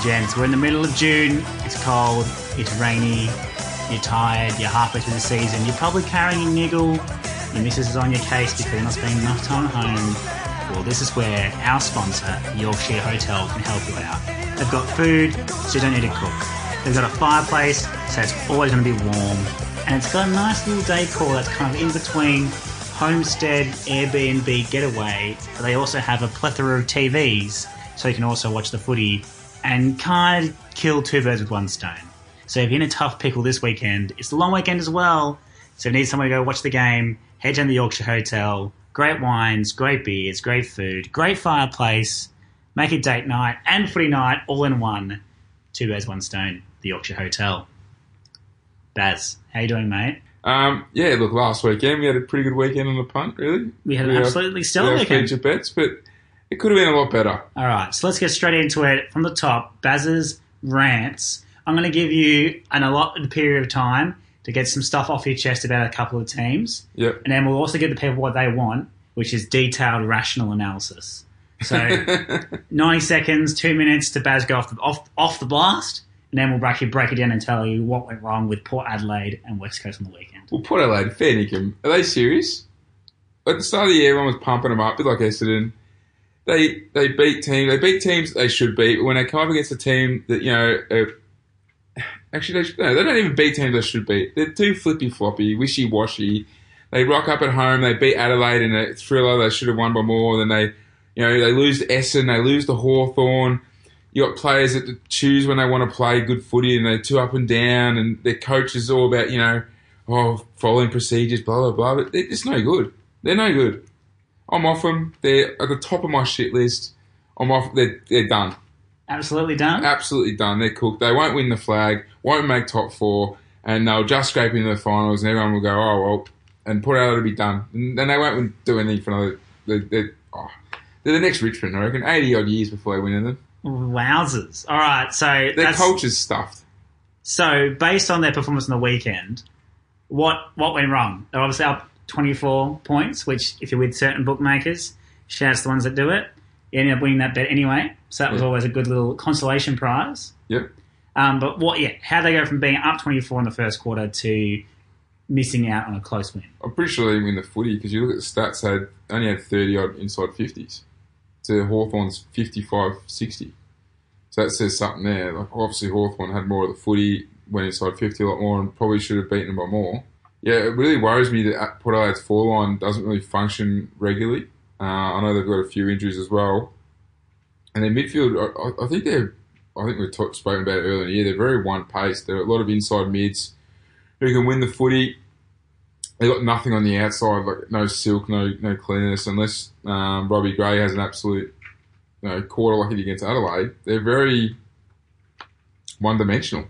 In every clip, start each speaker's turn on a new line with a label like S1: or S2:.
S1: and gents, we're in the middle of June. It's cold, it's rainy, you're tired, you're halfway through the season. You're probably carrying a niggle. Your missus is on your case because you're not spending enough time at home. Well, this is where our sponsor, Yorkshire Hotel, can help you out. They've got food, so you don't need to cook. They've got a fireplace, so it's always going to be warm. And it's got a nice little decor that's kind of in between homestead, Airbnb, getaway. But they also have a plethora of TVs, so you can also watch the footy and kind of kill two birds with one stone. So if you're in a tough pickle this weekend, it's a long weekend as well. So if you need someone to go watch the game, head down to the Yorkshire Hotel. Great wines, great beers, great food, great fireplace. Make it date night and footy night all in one. Two birds, one stone. The Yorkshire Hotel. Baz, how you doing, mate?
S2: Um, yeah, look, last weekend we had a pretty good weekend on the punt, really.
S1: We had an
S2: have-
S1: absolutely stellar weekend.
S2: feature bets, but it could have been a lot better.
S1: All right, so let's get straight into it from the top. Baz's rants. I'm going to give you an allotted period of time to get some stuff off your chest about a couple of teams,
S2: Yep.
S1: and then we'll also give the people what they want, which is detailed, rational analysis. So, 90 seconds, two minutes to Baz go off the, off, off the blast, and then we'll actually break it down and tell you what went wrong with Port Adelaide and West Coast on the weekend.
S2: well, Port Adelaide, fair dinkum. Are they serious? At the start of the year, everyone was pumping them up, a bit like Essendon. They they beat teams. They beat teams they should beat. But when they come up against a team that you know, uh, actually, they, should, no, they don't even beat teams they should beat. They're too flippy floppy, wishy washy. They rock up at home. They beat Adelaide in a thriller. They should have won by more. Then they, you know, they lose to Essendon. They lose to Hawthorn. You got players that choose when they want to play good footy, and they're too up and down. And their coach is all about you know, oh, following procedures, blah blah blah. But it's no good. They're no good. I'm off them. They're at the top of my shit list. I'm off. They're, they're done.
S1: Absolutely done.
S2: Absolutely done. They're cooked. They won't win the flag. Won't make top four, and they'll just scrape into the finals. And everyone will go, oh well, and put out to be done. And then they won't do anything for another. They're, they're, oh, they're the next Richmond, I reckon. Eighty odd years before they win anything.
S1: Wowzers. All right, so
S2: Their culture's stuffed.
S1: So, based on their performance on the weekend, what what went wrong? They're obviously up 24 points, which, if you're with certain bookmakers, shout out the ones that do it. You end up winning that bet anyway, so that was
S2: Yeah.
S1: always a good little consolation prize.
S2: Yep.
S1: Um, but what, yeah, how they go from being up 24 in the first quarter to missing out on a close win?
S2: I'm pretty sure they didn't win the footy because you look at the stats, they had only had 30 odd inside 50s to Hawthorn's 55 60. So that says something there. Like obviously, Hawthorn had more of the footy, went inside 50 a lot more, and probably should have beaten them by more. Yeah, it really worries me that Port Adelaide's four line doesn't really function regularly. Uh, I know they've got a few injuries as well. And their midfield, I, I- think they're, I think we've talked, spoken about it earlier in the year, they're very one paced. There are a lot of inside mids who can win the footy they got nothing on the outside, like no silk, no no cleanness, unless um, Robbie Gray has an absolute you know, quarter like against Adelaide. They're very one dimensional.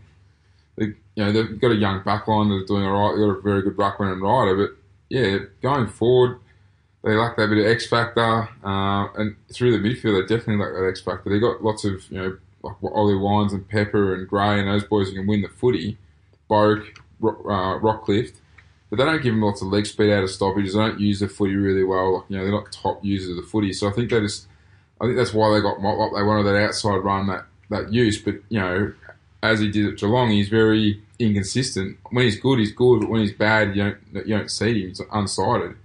S2: They, you know, they've got a young backline that's doing all right. They've got a very good ruckman and Ryder, but yeah, going forward, they lack that bit of X factor, uh, and through the midfield, they definitely lack that X factor. They've got lots of you know like Ollie Wines and Pepper and Gray and those boys who can win the footy. Boak, uh, Rockliff but they don't give them lots of leg speed out of stoppages. They don't use the footy really well. Like, you know, they're not top users of the footy. So I think they just, I think that's why they got Motlop. They wanted that outside run, that that use. But you know, as he did at Geelong, he's very inconsistent. When he's good, he's good. But when he's bad, you don't you don't see him. He's unsighted.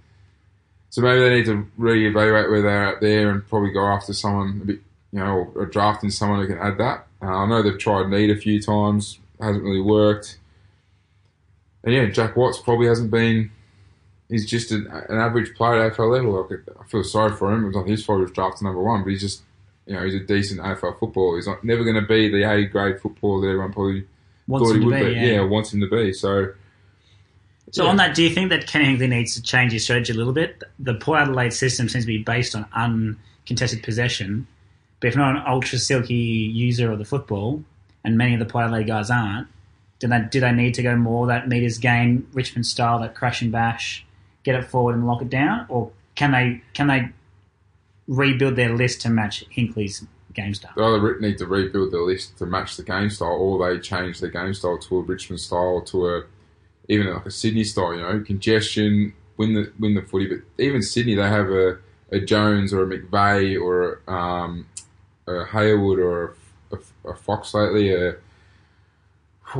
S2: So maybe they need to reevaluate where they're at there and probably go after someone a bit, you know, or, or drafting someone who can add that. Uh, I know they've tried Neade a few times, hasn't really worked. And yeah, Jack Watts probably hasn't been. He's just an, an average player at AFL level. Like, I feel sorry for him. It was not his fault he was drafted number one, but he's just, you know, he's a decent AFL footballer. He's not never going to be the A grade footballer that everyone probably
S1: Wants
S2: thought he
S1: to
S2: would
S1: be,
S2: be.
S1: yeah.
S2: wants him to be. So,
S1: So
S2: Yeah.
S1: on that, do you think that Ken Hinkley needs to change his strategy a little bit? The Port Adelaide system seems to be based on uncontested possession, but if not an ultra silky user of the football, and many of the Port Adelaide guys aren't, do they, do they need to go more that meters game, Richmond style, that crash and bash, get it forward and lock it down, or can they can they rebuild their list to match Hinkley's game style?
S2: they either need to rebuild their list to match the game style, or they change their game style to a Richmond style, to a even like a Sydney style. You know, congestion, win the win the footy. But even Sydney, they have a, a Jones or a McVeigh or um, a Hayward or a, a Fox lately. A, oh,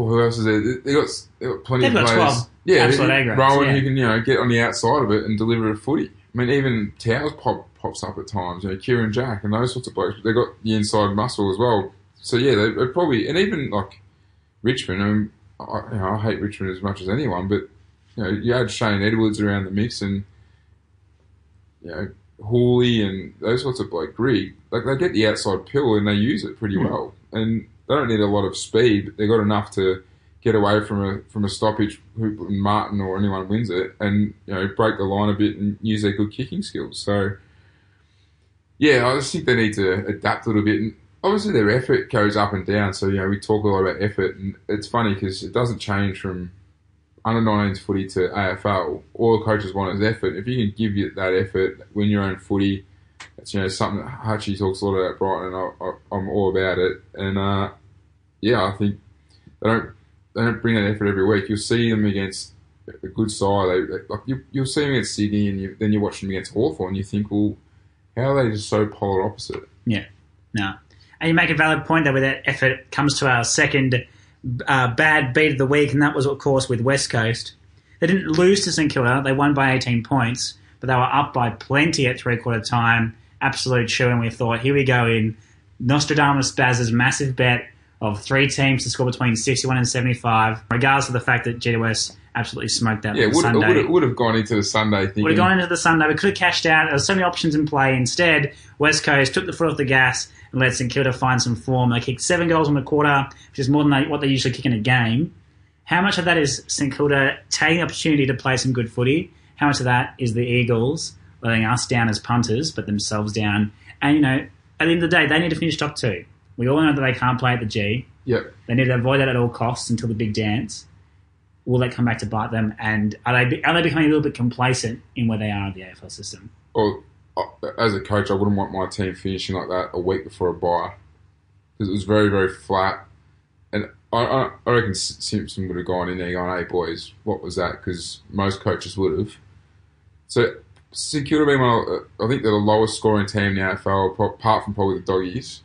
S2: who else is there? They got, they got plenty
S1: They've
S2: of
S1: got
S2: players.
S1: 12
S2: yeah,
S1: absolute A
S2: Rowan
S1: yeah.
S2: who can you know get on the outside of it and deliver a footy. I mean, even Towers pop pops up at times. You know, Kieran Jack and those sorts of blokes. But they got the inside muscle as well. So yeah, they, they probably and even like Richmond. I mean, I, you know, I hate Richmond as much as anyone, but you know, you had Shane Edwards around the mix and you know Houli and those sorts of like Greg, like they get the outside pill and they use it pretty
S1: Hmm.
S2: well. And they don't need a lot of speed, but they got enough to get away from a from a stoppage. Who Martin or anyone wins it, and you know break the line a bit and use their good kicking skills. So yeah, I just think they need to adapt a little bit. And obviously, their effort goes up and down. So you know we talk a lot about effort, and it's funny because it doesn't change from under 19s footy to AFL. All the coaches want is effort. If you can give you that effort, win your own footy, it's you know something that Hutchie talks a lot about Brighton, and I, I'm all about it. And uh, yeah, I think they don't they don't bring that effort every week. You'll see them against a good side. They, they, like you, you'll see them against Sydney, and you, then you watch them against Hawthorn, and you think, well, how are they just so polar opposite?
S1: Yeah, no. And you make a valid point there with that effort comes to our second uh, bad beat of the week, and that was, of course, with West Coast. They didn't lose to St Kilda. They won by 18 points, but they were up by plenty at three quarter time. Absolute shoe, and we thought, here we go in Nostradamus Baz's massive bet of three teams to score between 61 and 75, regardless of the fact that GWS absolutely smoked that
S2: Yeah,
S1: on
S2: would, it
S1: Sunday.
S2: would, it would have gone into the Sunday thinking.
S1: Would have gone into the Sunday. We could have cashed out. There were so many options in play. Instead, West Coast took the foot off the gas and let St Kilda find some form. They kicked seven goals in the quarter, which is more than they, what they usually kick in a game. How much of that is St Kilda taking the opportunity to play some good footy? How much of that is the Eagles letting us down as punters, but themselves down? And, you know, at the end of the day, they need to finish top two. We all know that they can't play at the G.
S2: Yep.
S1: They need to avoid that at all costs until the big dance. Will that come back to bite them? And are they are they becoming a little bit complacent in where they are in the AFL system?
S2: Or uh, as a coach, I wouldn't want my team finishing like that a week before a bye because it was very, very flat. And I, I, reckon Simpson would have gone in there going, "Hey boys, what was that?" Because most coaches would have. So St Kilda being one, uh, I think they're the lowest scoring team in the AFL, apart from probably the Doggies.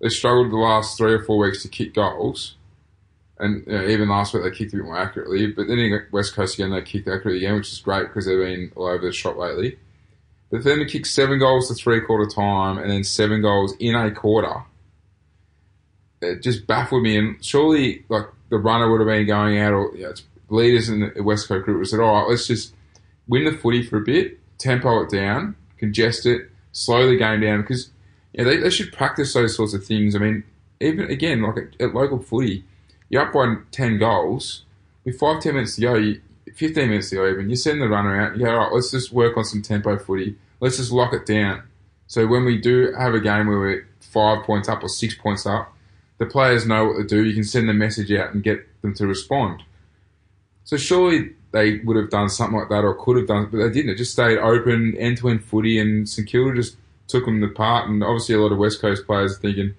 S2: They struggled the last three or four weeks to kick goals, and you know, even last week they kicked a bit more accurately. But then in West Coast again, they kicked accurately again, which is great because they've been all over the shop lately. But then to kick seven goals to three quarter time and then seven goals in a quarter, it just baffled me. And surely, like the runner would have been going out, or you know, leaders in the West Coast group would have said, "All right, let's just win the footy for a bit, tempo it down, congest it, slow the game down." Because you know, they, they should practice those sorts of things. I mean, even again, like at, at local footy, you're up by ten goals with five ten minutes to go. You, 15 minutes to go even, you send the runner out, you go, all right, let's just work on some tempo footy. Let's just lock it down. So when we do have a game where we're five points up or six points up, the players know what to do. You can send the message out and get them to respond. So surely they would have done something like that or could have done, but they didn't. It just stayed open, end to end footy, and St Kilda just took them apart. And obviously, a lot of West Coast players thinking,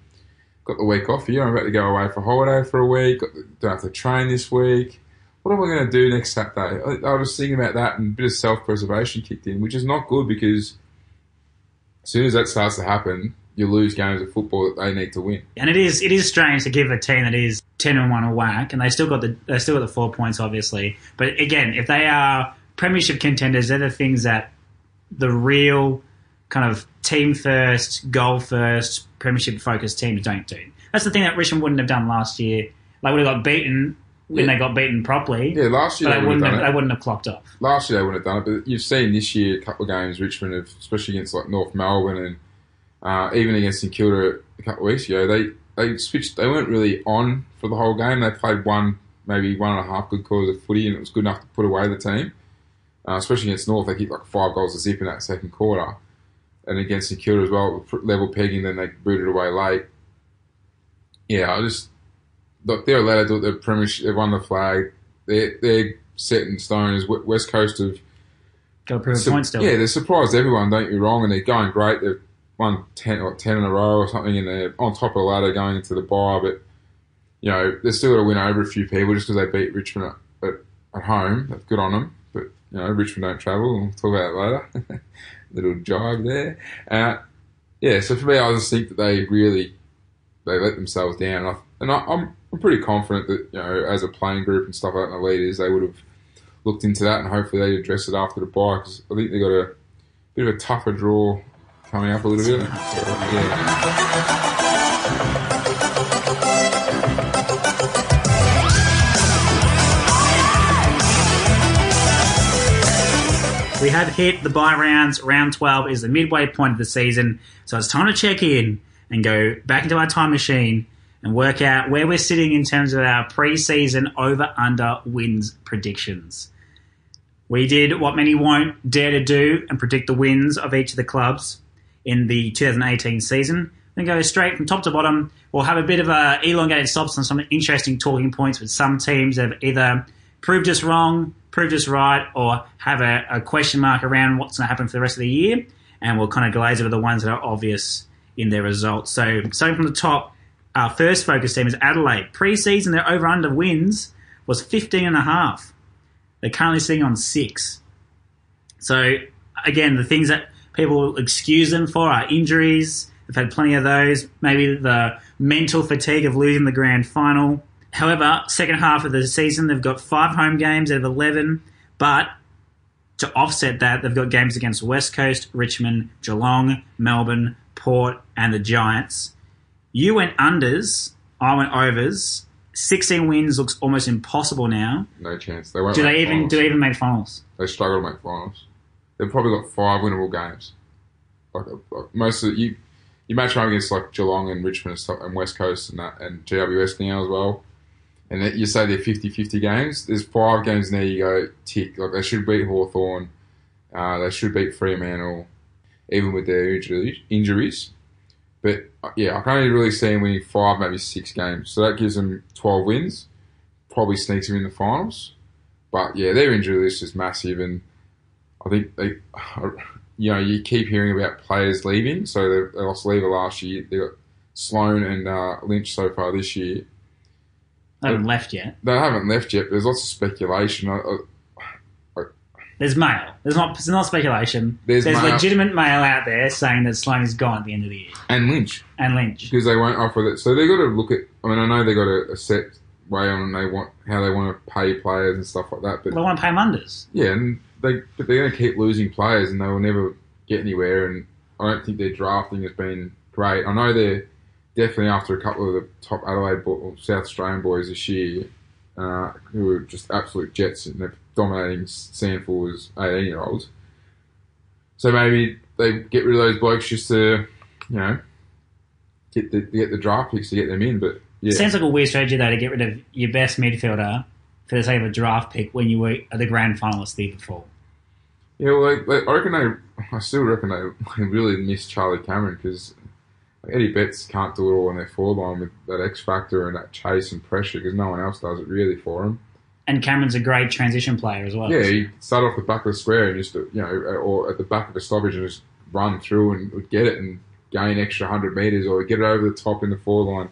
S2: got the week off here. I'm about to go away for holiday for a week. Don't have to train this week. What am I going to do next Saturday? I, I was thinking about that, and a bit of self preservation kicked in, which is not good because as soon as that starts to happen, you lose games of football that they need to win.
S1: And it is it is strange to give a team that is ten and one a whack, and they still got the they still got the four points, obviously. But again, if they are premiership contenders, they're the things that the real kind of team first, goal first, premiership focused teams don't do. That's the thing that Richmond wouldn't have done last year. They would have got beaten when
S2: Yeah.
S1: they got beaten properly.
S2: Yeah, last year
S1: But
S2: they
S1: they
S2: would have
S1: wouldn't have,
S2: it.
S1: they wouldn't have clocked up.
S2: last year they wouldn't have done it, but you've seen this year a couple of games Richmond have, especially against like North Melbourne and uh, even against St Kilda a couple of weeks ago, they they switched. They weren't really on for the whole game. They played one, maybe one and a half good quarters of footy, and it was good enough to put away the team. Uh, especially against North, they kicked like five goals a zip in that second quarter, and against St Kilda as well, level pegging. Then they booted away late. Yeah, I just look. They're allowed to do. The Premiership, they've won the flag. They're they're set in stone. As West Coast have
S1: Got to prove a
S2: Su-
S1: point still.
S2: Yeah, they're surprised everyone. Don't me wrong, and they're going great. They've won ten or ten in a row or something, and they're on top of the ladder going into the bye. But you know, they're still got to win over a few people just because they beat Richmond at, at, at home. That's good on them. But you know, Richmond don't travel. We'll talk about it later. Little jibe there. Uh, yeah, so for me, I just think that they really they let themselves down. And, I, and I, I'm I'm pretty confident that you know as a playing group and stuff like that, the leaders they would have looked into that and hopefully they address it after the bye because I think they got a bit of a tougher draw coming up a little bit. Yeah.
S1: We have hit the bye rounds. Round 12 is the midway point of the season. So it's time to check in and go back into our time machine and work out where we're sitting in terms of our pre-season over-under wins predictions. We did what many won't dare to do and predict the wins of each of the clubs in the 2018 season. Then go straight from top to bottom. We'll have a bit of a elongated stops on some interesting talking points with some teams that have either proved us wrong, proved us right, or have a, a question mark around what's going to happen for the rest of the year. And we'll kind of glaze over the ones that are obvious in their results. So, starting from the top, our first focus team is Adelaide. Pre-season, their over/under wins was 15 and a half. They're currently sitting on six. So, again, the things that people excuse them for are injuries. They've had plenty of those. Maybe the mental fatigue of losing the grand final. However, second half of the season, they've got five home games out of 11, but to offset that, they've got games against West Coast, Richmond, Geelong, Melbourne, Port, and the Giants. You went unders, I went overs. 16 wins looks almost impossible now.
S2: No chance. They won't.
S1: Do they even
S2: finals.
S1: do they even make finals?
S2: They struggle to make finals. They've probably got five winnable games. Like, like most of you, you match up against like Geelong and Richmond and, stuff, and West Coast and that, and GWS now as well. And that you say they're 50-50 games. There's five games there you go tick. Like they should beat Hawthorn. Uh, they should beat Fremantle, even with their injuries. But uh, yeah, I can only really see them winning five, maybe six games. So that gives them 12 wins. Probably sneaks them in the finals. But yeah, their injury list is massive, and I think they, you know, you keep hearing about players leaving. So they, they lost Lever last year. They got Sloane and uh, Lynch so far this year.
S1: They haven't left yet.
S2: They haven't left yet. There's lots of speculation. I, I,
S1: There's mail. There's not. There's not speculation.
S2: There's
S1: There's,
S2: mail.
S1: legitimate mail out there saying that Sloane is gone at the end of the year,
S2: and Lynch
S1: and Lynch.
S2: because they won't offer that. So they've got to look at. I mean, I know they've got a, a set way on they want how they want to pay players and stuff like that. But
S1: They want to pay him unders.
S2: Yeah, and they but they're going to keep losing players, and they will never get anywhere. And I don't think their drafting has been great. I know they're definitely after a couple of the top Adelaide or South Australian boys this year, uh, who were just absolute jets and they're dominating SANFL as eighteen year olds. So maybe they get rid of those blokes just to, you know, get the get the draft picks to get them in. But yeah,
S1: Sounds like a weird strategy though to get rid of your best midfielder for the sake of a draft pick when you were the grand finalists the year before.
S2: Yeah, well, they, they, I reckon they. I still reckon they really miss Charlie Cameron because Eddie Betts can't do it all on their forward line with that X factor and that chase and pressure because no one else does it really for him.
S1: And Cameron's a great transition player as well.
S2: Yeah, he start off the back of the square and just you know, or at the back of the stoppage and just run through and would get it and gain extra hundred meters or get it over the top in the forward line.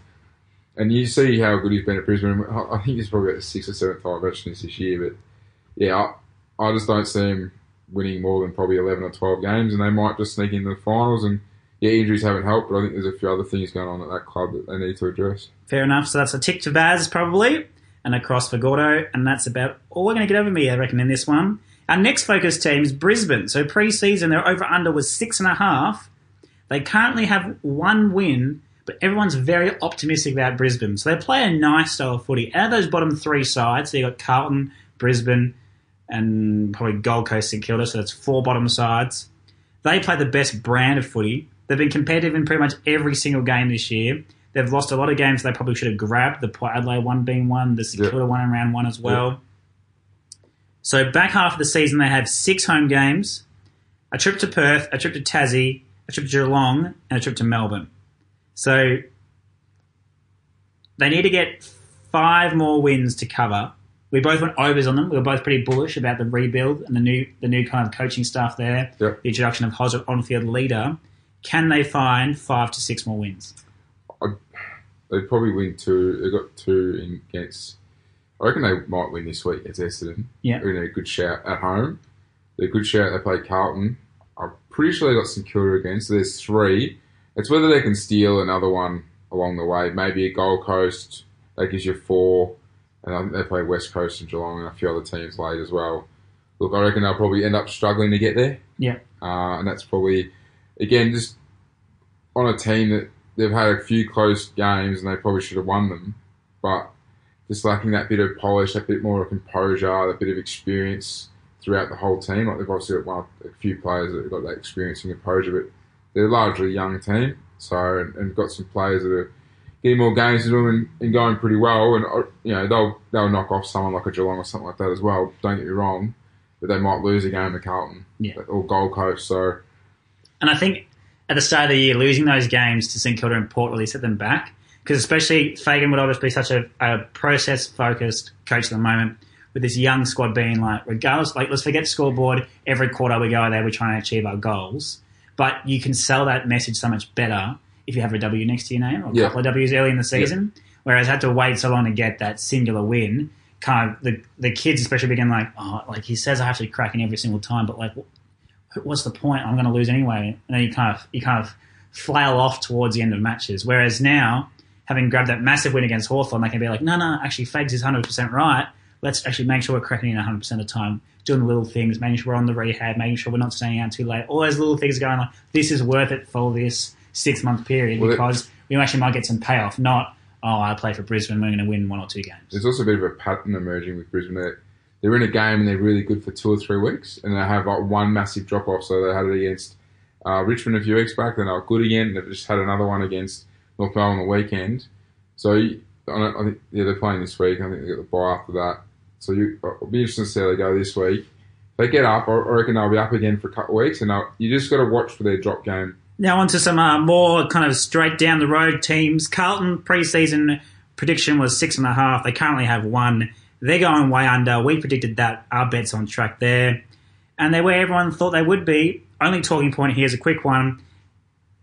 S2: And you see how good he's been at Brisbane. I think he's probably at the sixth or seventh veterans this year, but yeah, I, I just don't see him winning more than probably 11 or 12 games, and they might just sneak into the finals. And yeah, injuries haven't helped, but I think there's a few other things going on at that club that they need to address.
S1: Fair enough. So that's a tick for Baz probably, and a cross for Gordo, and that's about all we're going to get over me, I reckon, in this one. Our next focus team is Brisbane. So pre-season, their over/under was six and a half. They currently have one win, but everyone's very optimistic about Brisbane. So they play a nice style of footy. Out of those bottom three sides, so you got Carlton, Brisbane, and probably Gold Coast, St Kilda. So that's four bottom sides. They play the best brand of footy. They've been competitive in pretty much every single game this year. They've lost a lot of games they probably should have grabbed. The Port Adelaide one being one, the St
S2: Yeah.
S1: One in round one as well. So back half of the season, they have six home games, a trip to Perth, a trip to Tassie, a trip to Geelong, and a trip to Melbourne. So they need to get five more wins to cover. We both went overs on them. We were both pretty bullish about the rebuild and the new the new kind of coaching staff there.
S2: Yep.
S1: The introduction of Hosmer on-field leader. Can they find five to six more wins?
S2: They probably win two. They got two in against. I reckon they might win this week against Essendon.
S1: Yeah.
S2: They're in a good shout at home. They're a good shout. They play Carlton. I'm pretty sure they got St Kilda again. So there's three. It's whether they can steal another one along the way. Maybe a Gold Coast that gives you four, and I think they play West Coast and Geelong and a few other teams late as well. Look, I reckon they'll probably end up struggling to get there.
S1: Yeah.
S2: Uh, and that's probably, again, just on a team that they've had a few close games and they probably should have won them, but just lacking that bit of polish, that bit more of composure, that bit of experience throughout the whole team. Like they've obviously got one, a few players that have got that experience and composure, but they're largely a young team. So and, and got some players that are getting more games to them and, and going pretty well. And uh, you know they'll they'll knock off someone like a Geelong or something like that as well. Don't get me wrong, but they might lose a game to Carlton
S1: Yeah.
S2: or Gold Coast. So
S1: And I think at the start of the year, losing those games to St Kilda and Port really set them back. Because especially Fagan would obviously be such a, a process focused coach at the moment, with this young squad being like, regardless, like let's forget scoreboard. Every quarter we go there, we're trying to achieve our goals. But you can sell that message so much better if you have a W next to your name or a
S2: Yeah.
S1: couple of W's early in the season. Whereas I had to wait so long to get that singular win, kind of the the kids especially begin like, oh, like he says I have to crack in every single time, but like what's the point? I'm going to lose anyway. And then you kind of you kind of flail off towards the end of matches. Whereas now, having grabbed that massive win against Hawthorn, they can be like, no, no, actually, Fags is 100% right. Let's actually make sure we're cracking in 100% of the time, doing the little things, making sure we're on the rehab, making sure we're not staying out too late. All those little things going like, this is worth it for this six month period
S2: Well, it-
S1: because we actually might get some payoff, not, oh, I play for Brisbane, we're going to win one or two games.
S2: there's also a bit of a pattern emerging with Brisbane. They're in a game and they're really good for two or three weeks, and they have like one massive drop off. So they had it against uh, Richmond a few weeks back, then they were good again. They've just had another one against North Melbourne on the weekend. So I, I think yeah, they're playing this week. I think they get the bye after that. So you, it'll be interesting to see how they go this week. If they get up, I I reckon they'll be up again for a couple of weeks, and you just got to watch for their drop game.
S1: Now on to some uh, more kind of straight down the road teams. Carlton preseason prediction was six and a half. They currently have one. They're going way under. We predicted that. Our bet's on track there. And they're where everyone thought they would be. Only talking point here is a quick one.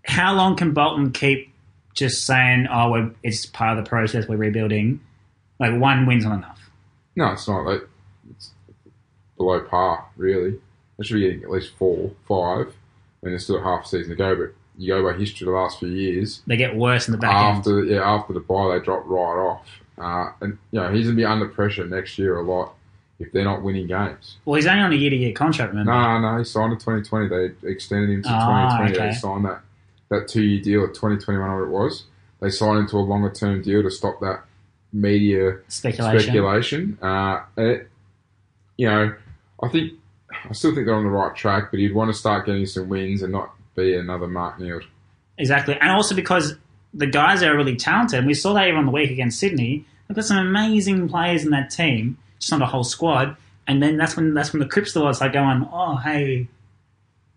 S1: How long can Bolton keep just saying, oh, we're, it's part of the process, we're rebuilding? Like, one win's not enough.
S2: No, it's not. Like, it's below par, really. They should be getting at least four, five, and there's still half a season to go. But you go by history the last few years.
S1: They get worse in the back end.
S2: After yeah, after the bye, they drop right off. Uh, and you know he's gonna be under pressure next year a lot if they're not winning games.
S1: Well, he's only on a year to year contract, remember?
S2: No, no, he signed in 2020. They extended him to
S1: Ah,
S2: 2020.
S1: okay.
S2: They signed that that two year deal at 2021, whatever it was. They signed into a longer term deal to stop that media
S1: Speculation.
S2: speculation. Uh, it, you know, I think I still think they're on the right track, but you'd want to start getting some wins and not be another Mark Neeld.
S1: Exactly, and also because the guys are really talented. And we saw that even on the week against Sydney. They've got some amazing players in that team, just not a whole squad. And then that's when that's when the Cripps are like going, oh hey,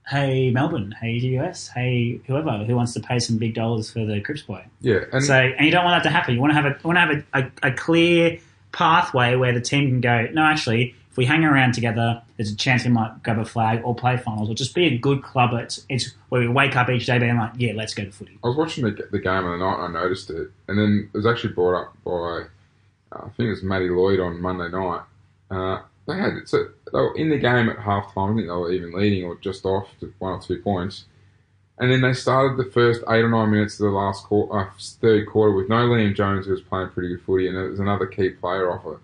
S1: hey Melbourne, hey US, hey whoever who wants to pay some big dollars for the Cripps boy.
S2: Yeah, and
S1: So and you don't want that to happen. You want to have a want to have a, a, a clear pathway where the team can go. No, actually, if we hang around together, there's a chance we might grab a flag or play finals or just be a good club. It's, it's where we wake up each day being like, yeah, let's go to footy.
S2: I was watching the, the game of the night and I noticed it, and then it was actually brought up by uh, I think it was Matty Lloyd on Monday night. Uh, they had so they were in the game at half time. I think they were even leading or just off to one or two points, and then they started the first eight or nine minutes of the last quarter, uh, third quarter with no Liam Jones who was playing pretty good footy, and it was another key player off it.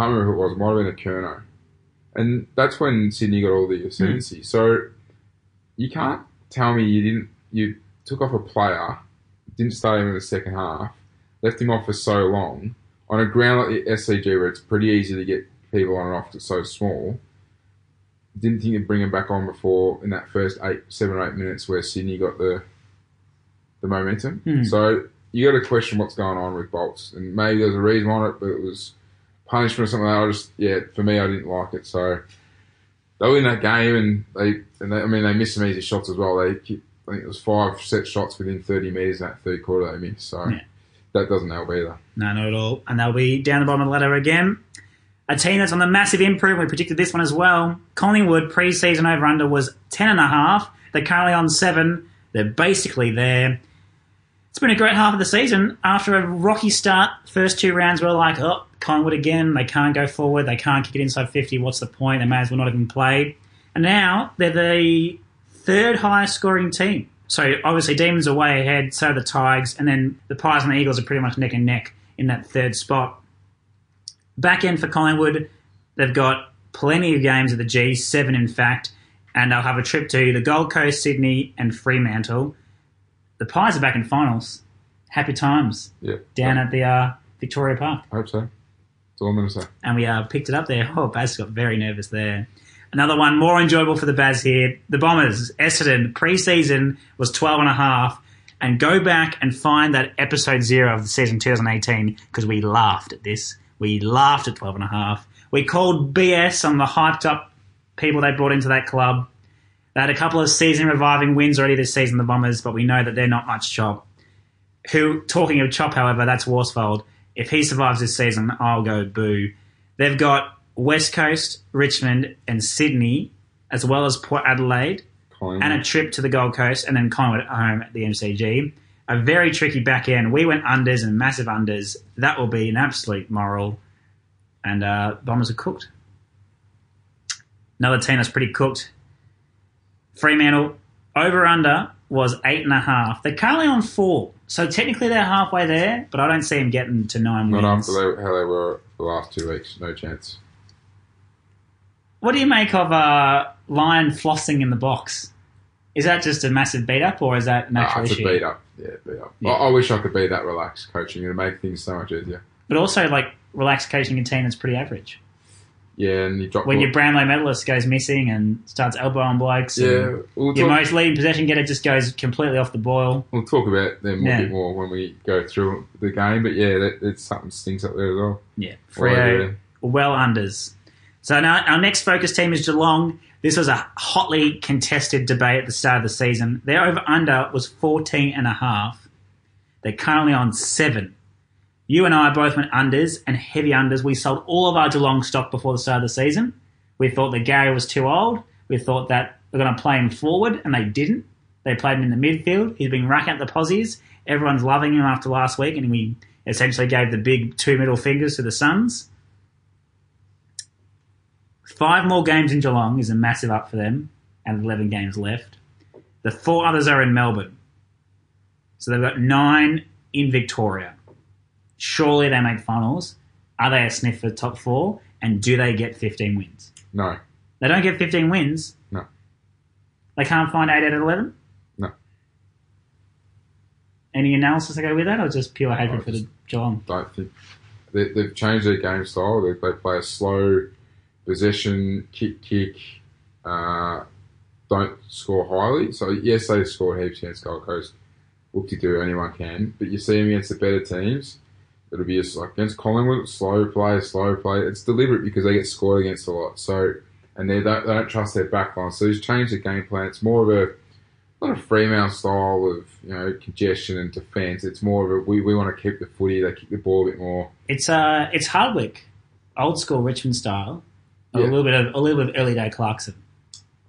S2: Can't remember who it was. It might have been a Kerno, and that's when Sydney got all the ascendancy. So you can't tell me you didn't you took off a player, didn't start him in the second half, left him off for so long on a ground like the SCG where it's pretty easy to get people on and off it's so small. Didn't think you'd bring him back on before in that first eight, seven or eight minutes where Sydney got the the momentum.
S1: Hmm.
S2: So you got to question what's going on with Bolts, and maybe there's a reason on it, but it was punishment or something. Like that. I just yeah, for me, I didn't like it. So they were in that game, and they and they, I mean they missed some easy shots as well. They keep, I think it was five set shots within 30 metres in that third quarter they missed. So
S1: Yeah.
S2: that doesn't help either.
S1: No, not at all. And they'll be down the bottom of the ladder again. A team that's on the massive improve. We predicted this one as well. Collingwood pre-season over under was ten and a half. They're currently on seven. They're basically there. It's been a great half of the season. After a rocky start, first two rounds, were like, oh, Collingwood again. They can't go forward. They can't kick it inside 50. What's the point? They may as well not even played. And now they're the third highest scoring team. So obviously, Demons are way ahead, so are the Tigers, and then the Pies and the Eagles are pretty much neck and neck in that third spot. Back end for Collingwood, they've got plenty of games at the G, seven in fact, and they'll have a trip to the Gold Coast, Sydney, and Fremantle. The Pies are back in finals. Happy times
S2: Yeah.
S1: down at the uh, Victoria Park.
S2: I hope so. That's all I'm going to say.
S1: and we uh, picked it up there. Oh, Baz got very nervous there. Another one more enjoyable for the Baz here. The Bombers, Essendon, pre-season was 12 and a half. And go back and find that episode zero of the season 2018 because we laughed at this. We laughed at 12 and a half. We called BS on the hyped up people they brought into that club. They had a couple of season reviving wins already this season, the Bombers, but we know that they're not much chop. Who, talking of chop, however, that's Worsfold. If he survives this season, I'll go boo. They've got West Coast, Richmond, and Sydney, as well as Port Adelaide,
S2: Collingwood.
S1: and a trip to the Gold Coast, and then Collingwood at home at the MCG. A very tricky back end. We went unders and massive unders. That will be an absolute moral. And uh, Bombers are cooked. Another team that's pretty cooked. Fremantle over under was eight and a half. They're currently on four, so technically they're halfway there. But I don't see them getting to nine
S2: Not
S1: wins.
S2: after they, how they were the last two weeks. No chance.
S1: What do you make of uh, Lyon flossing in the box? Is that just a massive beat up, or is that an
S2: Ah,
S1: actual
S2: it's a
S1: issue?
S2: beat up. Yeah, beat up.
S1: Yeah.
S2: I, I wish I could be that relaxed coaching. It'd make things so much easier.
S1: But also, like relaxed coaching a team that's pretty average.
S2: Yeah, and you drop
S1: When
S2: the-
S1: your Brownlow medalist goes missing and starts elbowing blokes,
S2: Yeah, we'll
S1: your most leading possession getter just goes completely off the boil.
S2: we'll talk about them
S1: Yeah.
S2: a bit more when we go through the game. But yeah, that, it's something stinks up there as well.
S1: Yeah, Freo well unders. So now our next focus team is Geelong. This was a hotly contested debate at the start of the season. Their over under was 14 and a half. They're currently on seven. You and I both went unders and heavy unders. We sold all of our Geelong stock before the start of the season. We thought that Gary was too old. We thought that we're going to play him forward, and they didn't. They played him in the midfield. He's been racking up the posies. Everyone's loving him after last week, and we essentially gave the big two middle fingers to the Suns. Five more games in Geelong is a massive up for them, and 11 games left. The four others are in Melbourne. So they've got nine in Victoria. Surely they make finals. Are they a sniff for top four? And do they get 15 wins?
S2: No,
S1: They don't get 15 wins.
S2: No.
S1: They can't find 8 out of 11?
S2: No.
S1: Any analysis to go with that, or just pure hatred for the Geelong?
S2: don't think they, they've changed their game style. They, they play a slow possession, kick, kick. Uh, don't score highly. So yes, they scored heaps against Gold Coast. Whoop de do, anyone can. But you see them against the better teams. It'll be just like against Collingwood, slow play, slow play. It's deliberate because they get scored against a lot. So and they don't, they don't trust their back line. So he's changed the game plan. It's more of a not a Fremantle style of you know congestion and defence. It's more of a we, we want to keep the footy. They kick the ball a bit more.
S1: It's uh, it's Hardwick, old school Richmond style. A little bit of a little bit of early day Clarkson,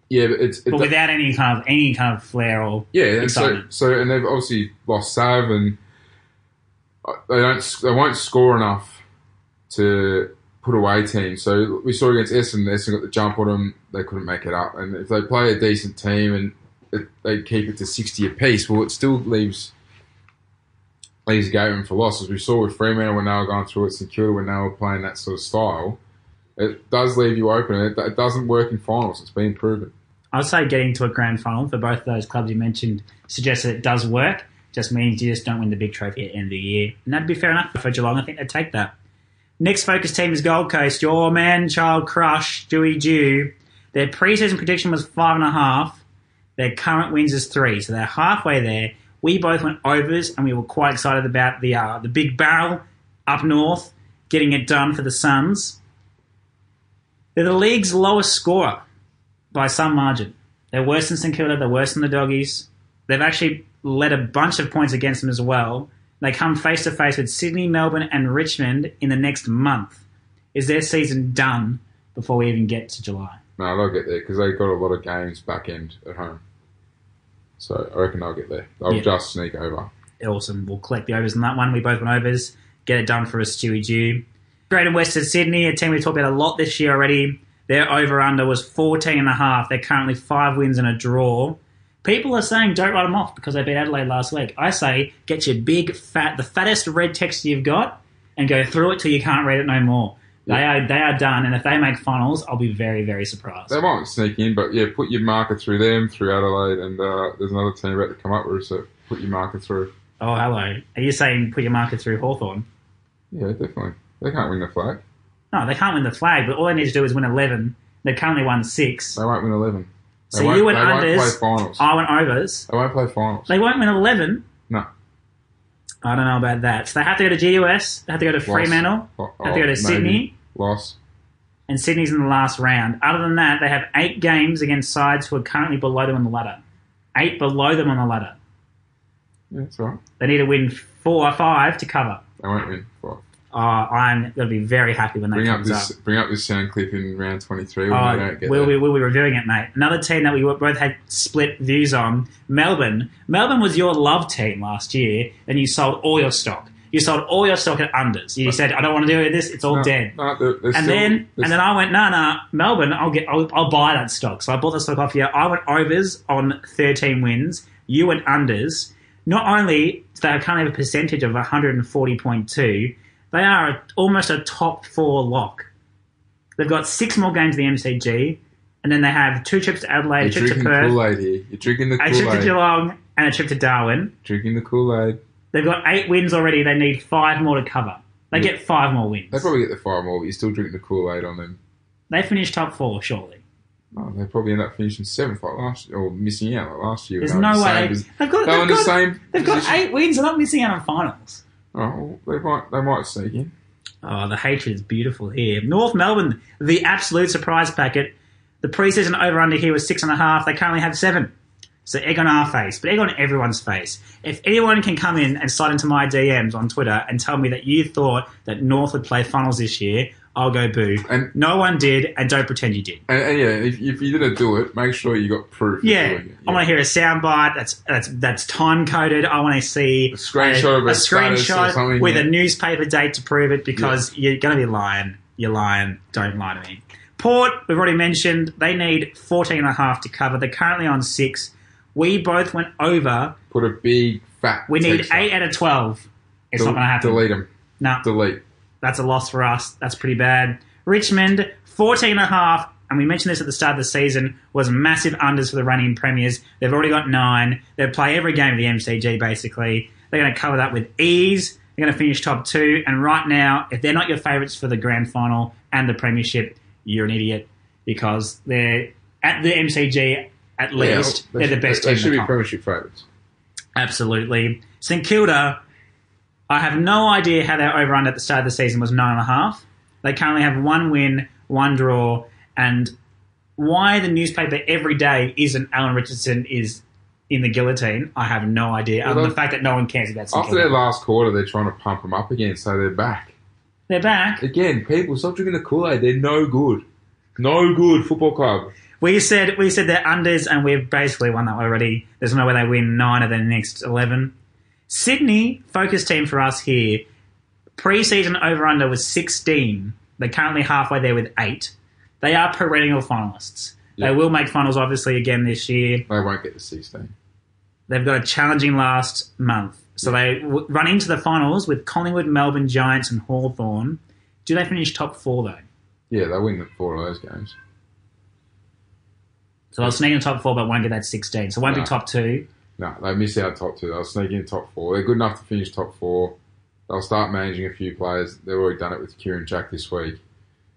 S2: Yeah, but it's
S1: but without any kind of any kind of flair or
S2: yeah. And so so and they've obviously lost Sav and they don't they won't score enough to put away teams. So we saw against Essendon, Essendon got the jump on them. They couldn't make it up. And if they play a decent team and it, they keep it to sixty apiece, well, it still leaves. Leaves game for losses. We saw with Fremantle when they were going through it, St when they were playing that sort of style. It does leave you open. It, it doesn't work in finals. It's been proven.
S1: I'd say getting to a grand final for both of those clubs you mentioned suggests that it does work. Just means you just don't win the big trophy at the end of the year. And that'd be fair enough for Geelong. I think they'd take that. Next focus team is Gold Coast. Your man child crush, Stewie Dew. Their preseason prediction was five and a half. Their current wins is three. So they're halfway there. We both went overs and we were quite excited about the uh, the big barrel up north getting it done for the Suns. They're the league's lowest scorer by some margin. They're worse than St Kilda. They're worse than the Doggies. They've actually led a bunch of points against them as well. They come face to face with Sydney, Melbourne, and Richmond in the next month. Is their season done before we even get to July?
S2: No, they'll get there because they've got a lot of games back end at home. So I reckon they'll get there. They'll
S1: Yeah.
S2: just sneak over.
S1: Awesome. We'll collect the overs on that one. We both went overs. Get it done for us, Stewie Dew. Greater Western Sydney, a team we've talked about a lot this year already. Their over under was 14 and a half. They're currently five wins and a draw. People are saying don't write them off because they beat Adelaide last week. I say get your big fat, the fattest red text you've got, and go through it till you can't read it no more. They are they are done, and if they make finals, I'll be very very surprised.
S2: They won't sneak in, but yeah, put your marker through them, through Adelaide, and uh, there's another team about to come up with, so put your marker through.
S1: Oh hello, are you saying put your marker through Hawthorn?
S2: Yeah, definitely. They can't win the flag.
S1: No, they can't win the flag, but all they need to do is win eleven. They've currently won six.
S2: They won't win 11.
S1: So you went
S2: they
S1: unders.
S2: won't play finals.
S1: I went overs.
S2: They won't play finals.
S1: They won't win eleven.
S2: no.
S1: I don't know about that. So they have to go to GUS. They have to go to Fremantle.
S2: Oh,
S1: Have to go to oh,
S2: maybe.
S1: Sydney.
S2: Loss.
S1: and Sydney's in the last round. Other than that, they have eight games against sides who are currently below them on the ladder. Eight below them on the ladder.
S2: Yeah, that's right.
S1: They need to win four or five to cover.
S2: They won't win. Five.
S1: Uh, I'm going to be very happy when that
S2: Bring up this.
S1: up.
S2: Bring up this sound clip in round 23 when they don't get
S1: we'll, we, we'll be reviewing it, mate. Another team that we both had split views on, Melbourne. Melbourne was your love team last year, and you sold all your stock. You sold all your stock at unders. You said, "I don't want to do this; it's all
S2: No,
S1: dead."
S2: no,
S1: And
S2: still-
S1: then, and then I went, no, no, Melbourne, I'll get, I'll, I'll buy that stock. So I bought the stock off you. I went overs on 13 wins. You went unders. Not only they currently have a percentage of 140.2, they are a, almost a top four lock. They've got six more games in the MCG, and then they have two trips to Adelaide, a
S2: You're
S1: trip to Perth,
S2: Kool Aid here. You're drinking the
S1: a trip to. Geelong, and a trip to Darwin.
S2: Drinking the Kool Aid.
S1: They've got eight wins already. They need five more to cover. They
S2: Yeah.
S1: get five more wins.
S2: They probably get the five more, but you're still drinking the Kool Aid on them.
S1: They finish top four, surely.
S2: Oh, they probably end up finishing seventh like last year, or missing out like last year.
S1: There's
S2: They were
S1: no
S2: in the
S1: way.
S2: same
S1: They,
S2: pos-
S1: they've got,
S2: they were
S1: they've
S2: in the
S1: got,
S2: same.
S1: they've got
S2: position.
S1: eight wins. They're not missing out on finals.
S2: Oh, they might. They might sneak in.
S1: Oh, the hatred is beautiful here. North Melbourne, the absolute surprise packet. The preseason over under here was six and a half. They currently have seven. So egg on our face, but egg on everyone's face. If anyone can come in and slide into my DMs on Twitter and tell me that you thought that North would play finals this year, I'll go boo.
S2: And-
S1: no one did, and don't pretend you did.
S2: And, and yeah, if, if you didn't do it, make sure you got proof. you're
S1: Yeah. I want to hear a soundbite that's that's that's time coded. I want to see
S2: A screenshot of a status or
S1: screenshot with
S2: yeah.
S1: a newspaper date to prove it because you're going to be lying. You're lying. Don't lie to me. Port, we've already mentioned, they need 14 and a half to cover. They're currently on six. We both went over.
S2: Put a big fat.
S1: We need
S2: text up.
S1: eight out of 12. It's
S2: Del-
S1: not going to happen.
S2: Delete them.
S1: No,
S2: Delete.
S1: That's a loss for us. That's pretty bad. Richmond, 14 and a half, and we mentioned this at the start of the season, was massive unders for the reigning premiers. They've already got nine. They play every game of the MCG, basically. They're going to cover that with ease. They're going to finish top two. And right now, if they're not your favourites for the grand final and the premiership, you're an idiot because they're at the MCG at least.
S2: Yeah,
S1: they're the best
S2: They
S1: team.
S2: should
S1: in the
S2: be
S1: comp.
S2: premiership favourites.
S1: Absolutely. St Kilda, I have no idea how their over under at the start of the season was nine and a half. They currently have one win, one draw, and why the newspaper every day isn't Alan Richardson is in the guillotine, I have no idea. Other than the fact that no one cares about
S2: After their last quarter, they're trying to pump them up again, so they're back.
S1: They're back.
S2: Again, people, stop drinking the Kool Aid. They're no good. No good football club.
S1: We said we said they're unders, and we've basically won that already. There's no way they win nine of the next eleven. Sydney focus team for us here. Preseason over under was sixteen. They're currently halfway there with eight. They are perennial finalists.
S2: Yeah.
S1: They will make finals obviously again this year.
S2: They won't get the 16.
S1: They've got a challenging last month, so they w- run into the finals with Collingwood, Melbourne Giants, and Hawthorn. Do they finish top four though?
S2: Yeah, they win the four of those games.
S1: So they'll sneak in top four, but won't get that sixteen. So won't be top two.
S2: No, they miss out top two. They'll sneak in top four. They're good enough to finish top four. They'll start managing a few players. They've already done it with Kieran Jack this week.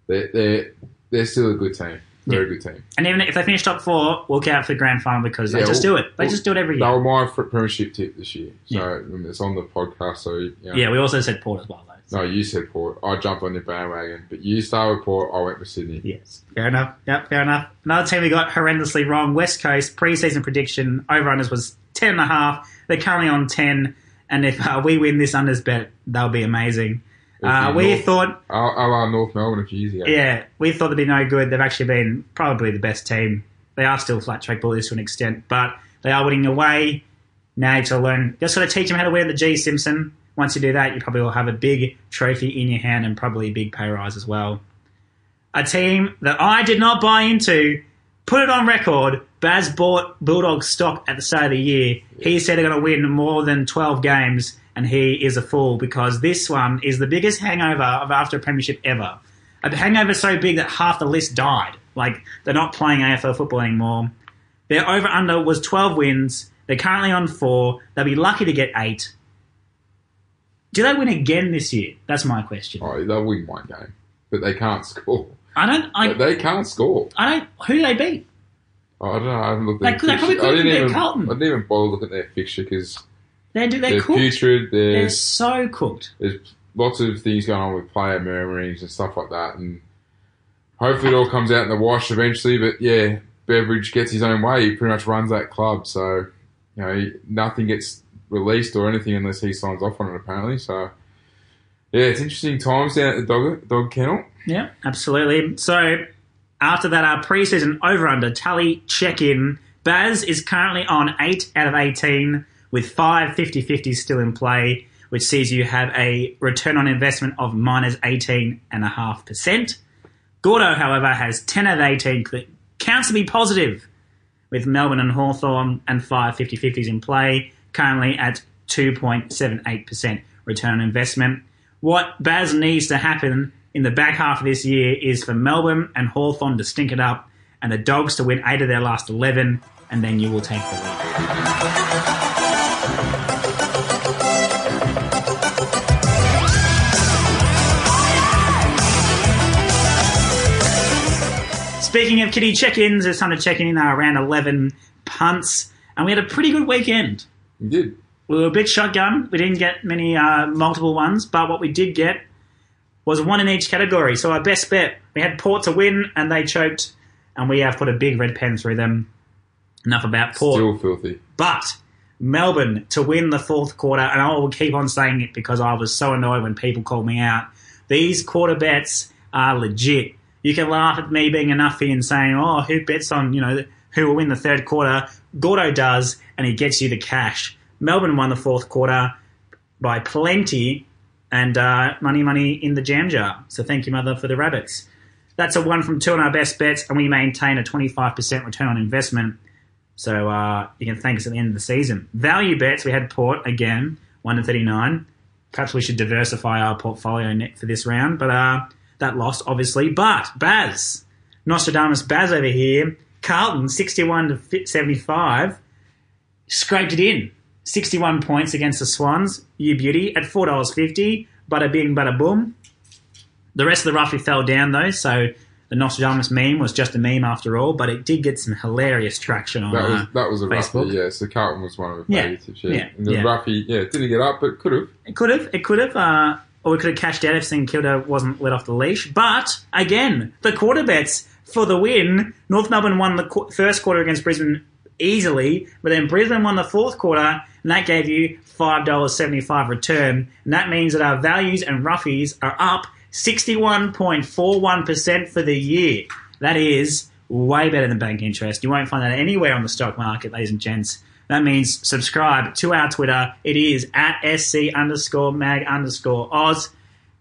S2: They're they're, they're still a good team. Very good team.
S1: And even if they finish top four, we'll out for the grand final because they
S2: Yeah,
S1: just
S2: well-
S1: do it. They
S2: well,
S1: just do it every
S2: They
S1: year.
S2: were my premiership tip this year, so
S1: Yeah.
S2: it's on the podcast. So you know,
S1: Yeah, we also said Port as well, though.
S2: no, you said Port. I jumped on your bandwagon, but you started with Port. I went with Sydney.
S1: Yes, fair enough. Yep, fair enough. Another team we got horrendously wrong. West Coast preseason prediction over unders was ten and a half. They're currently on ten, and if uh, we win this unders bet, that'll be amazing. Uh, we
S2: North-
S1: thought,
S2: A la North Melbourne a few years ago.
S1: yeah, we thought they'd be no good. They've actually been probably the best team. They are still flat track bullies to an extent, but they are winning away. Now to learn, just got to teach them how to win the G Simpson. Once you do that, you probably will have a big trophy in your hand and probably a big pay rise as well. A team that I did not buy into, put it on record. Baz bought Bulldogs stock at the start of the year. He said they're going to win more than 12 games, and he is a fool because this one is the biggest hangover of after a premiership ever. A hangover so big that half the list died. Like, they're not playing AFL football anymore. Their over under was 12 wins. They're currently on four. They'll be lucky to get eight. Do they win again this year? That's my question.
S2: Oh, they'll win one game, but they can't score.
S1: I don't. I,
S2: But they can't score.
S1: I don't. Who do they beat?
S2: Oh, I don't know. I haven't looked
S1: They
S2: at their fixture. I didn't even.
S1: Carlton.
S2: I didn't even bother looking at their fixture because
S1: They're they're,
S2: they're
S1: cooked.
S2: putrid.
S1: They're
S2: There's
S1: so cooked.
S2: there's lots of things going on with player murmurings and stuff like that, and hopefully it all comes out in the wash eventually. But yeah, Beveridge gets his own way. He pretty much runs that club, so you know nothing gets released or anything unless he signs off on it. Apparently, so yeah, it's interesting times down at the dog dog kennel.
S1: Yeah, absolutely. So after that, our preseason over under tally check in. Baz is currently on 8 out of 18 with five 50 50s still in play, which sees you have a return on investment of minus 18.5%. Gordo, however, has 10 out of 18 counts to be positive with Melbourne and Hawthorn and five 50 50s in play, currently at 2.78% return on investment. What Baz needs to happen in the back half of this year is for Melbourne and Hawthorn to stink it up and the Dogs to win eight of their last 11, and then you will take the lead. Speaking of kitty check-ins, it's time to check in our round 11 punts, and we had a pretty good weekend.
S2: He did.
S1: We were a bit shotgun. We didn't get many uh, multiple ones, but what we did get was one in each category. So our best bet, we had Port to win, and they choked, and we have put a big red pen through them. Enough about Port.
S2: Still filthy.
S1: But Melbourne to win the fourth quarter, and I will keep on saying it because I was so annoyed when people called me out. These quarter bets are legit. You can laugh at me being a nuffy and saying, "Oh, who bets on you know who will win the third quarter?" Gordo does, and he gets you the cash. Melbourne won the fourth quarter by plenty, and uh, money, money in the jam jar. So thank you, mother, for the rabbits. That's a one from two on our best bets, and we maintain a 25% return on investment. So uh, you can thank us at the end of the season. Value bets, we had Port again, 1 to 39. Perhaps we should diversify our portfolio for this round, but uh, that lost, obviously. But Baz, Nostradamus Baz over here, Carlton, 61 to 75, scraped it in. 61 points against the Swans, you beauty, at $4.50. Bada bing, bada boom. The rest of the roughly fell down, though, so the Nostradamus meme was just a meme after all, but it did get some hilarious traction on
S2: That was
S1: uh,
S2: that was a
S1: Facebook.
S2: roughie. Yeah, so Carlton was one of the
S1: Yeah,
S2: favourites. Yeah,
S1: yeah,
S2: And the
S1: yeah.
S2: roughie, yeah, didn't get up, but could have.
S1: It could have. It could have. Uh, or we could have cashed out if St Kilda wasn't let off the leash. But again, the quarter bets for the win. North Melbourne won the qu- first quarter against Brisbane easily, but then Brisbane won the fourth quarter, and that gave you five dollars seventy-five return. And that means that our values and roughies are up sixty-one point four one percent for the year. That is way better than bank interest. You won't find that anywhere on the stock market, ladies and gents. That means subscribe to our Twitter. It is at sc underscore mag underscore oz.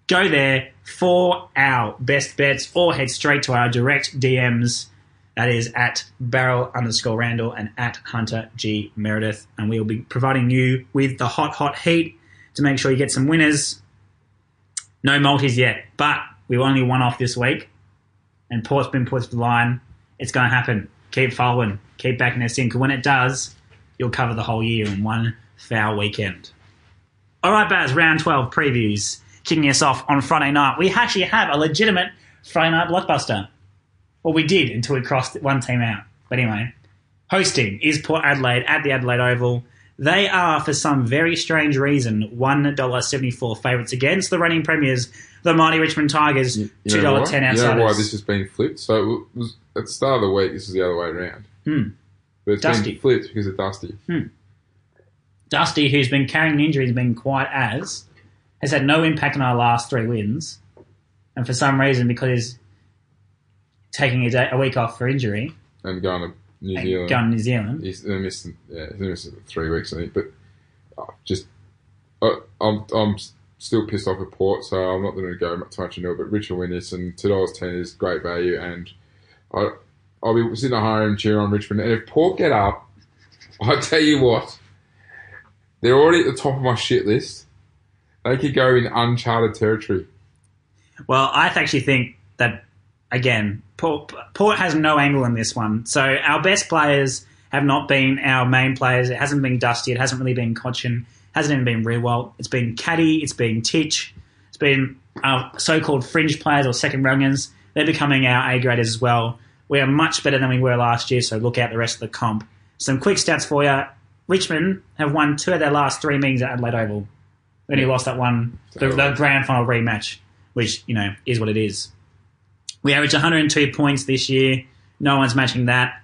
S1: Go there for our best bets or head straight to our direct DMs. That is at barrel underscore Randall and at Hunter G Meredith. And we will be providing you with the hot, hot heat to make sure you get some winners. No multis yet, but we've only one off this week. And Port's been to the line. It's going to happen. Keep following. Keep backing us in. Because when it does, you'll cover the whole year in one foul weekend. All right, Baz, round 12 previews. Kicking us off on Friday night. We actually have a legitimate Friday night blockbuster. Well, we did until we crossed one team out. But anyway, hosting is Port Adelaide at the Adelaide Oval. They are, for some very strange reason, $1.74 favourites against the reigning premiers, the mighty Richmond Tigers,
S2: You
S1: $2.10
S2: know why?
S1: outsiders.
S2: You know why this has been flipped? So it was at the start of the week. This is the other way around.
S1: Hmm.
S2: But it's
S1: Dusty.
S2: been flipped because of Dusty.
S1: Dusty, who's been carrying an injury, has been quiet as, has had no impact on our last three wins. And for some reason, because taking a, day, a week off for injury,
S2: and going to New
S1: and
S2: Zealand.
S1: going to New Zealand,
S2: He's missed, yeah, he's missed three weeks, I think. But oh, just, I I'm, I'm still pissed off at Port, so I'm not going to go too much into it. But Richard Winnis and two dollars ten is great value, and I, I'll be sitting at home cheering on Richmond. And if Port get up, I tell you what, they're already at the top of my shit list. They could go in uncharted territory.
S1: Well, I actually think that again, Port, Port has no angle in this one. So our best players have not been our main players. It hasn't been Dusty. It hasn't really been Cotchin. Hasn't even been Riewoldt. It's been Caddy. It's been Titch. It's been our so-called fringe players or second rungers. They're becoming our A graders as well. We are much better than we were last year. So look out the rest of the comp. Some quick stats for you. Richmond have won two of their last three meetings at Adelaide Oval. Only lost that one, the, the grand final rematch, which you know is what it is. We average 102 points this year. No one's matching that.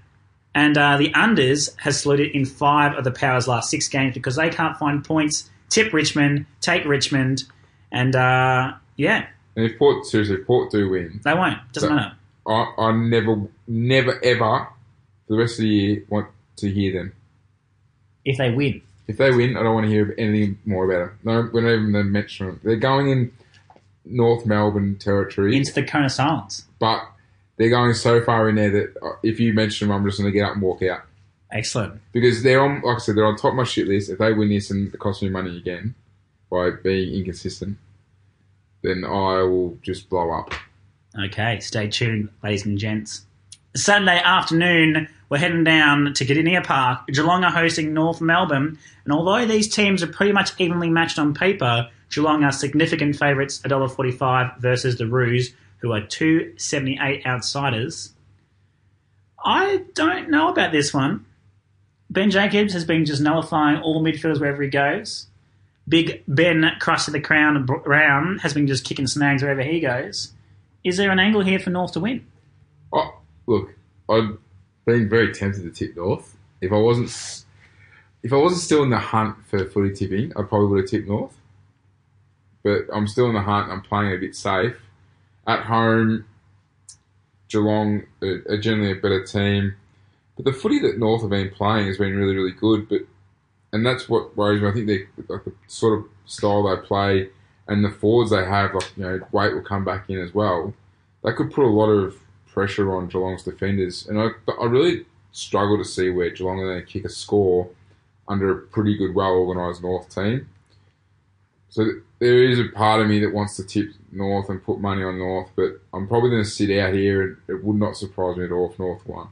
S1: And uh, the unders has saluted in five of the Powers' last six games because they can't find points. Tip Richmond, take Richmond, and uh, yeah,
S2: And if Port, seriously, if Port do win,
S1: they won't. Doesn't
S2: So-
S1: matter.
S2: I, I never, never, ever, for the rest of the year, want to hear them.
S1: If they win,
S2: If they win, I don't want to hear anything more about them. No, we're not even going to mention them. They're going in North Melbourne territory,
S1: into the cone of silence.
S2: but they're going so far in there that uh, if you mention them, I'm just going to get up and walk out.
S1: Excellent.
S2: Because they're on, like I said, they're on top of my shit list. If they win this and it costs me money again by being inconsistent, then I will just blow up.
S1: Okay, stay tuned, ladies and gents. Saturday afternoon, we're heading down to Kardinia Park. Geelong are hosting North Melbourne, and although these teams are pretty much evenly matched on paper, Geelong are significant favourites, $1.45 versus the Roos, who are 278 outsiders. I don't know about this one. Ben Jacobs has been just nullifying all midfielders wherever he goes. Big Ben Crust of the Crown Brown has been just kicking snags wherever he goes. Is there an angle here for North to win?
S2: Oh, look, I've been very tempted to tip North. If I wasn't, if I wasn't still in the hunt for footy tipping, I probably would have tipped North. But I'm still in the hunt. And I'm playing a bit safe. At home, Geelong are, are generally a better team. But the footy that North have been playing has been really, really good. But and that's what worries me. I think they like the sort of style they play and the forwards they have, like you know, Waite will come back in as well. That could put a lot of pressure on Geelong's defenders, and I, I really struggle to see where Geelong are going to kick a score under a pretty good, well organised North team. So there is a part of me that wants to tip North and put money on North, but I'm probably going to sit out here, and it would not surprise me at all if North won.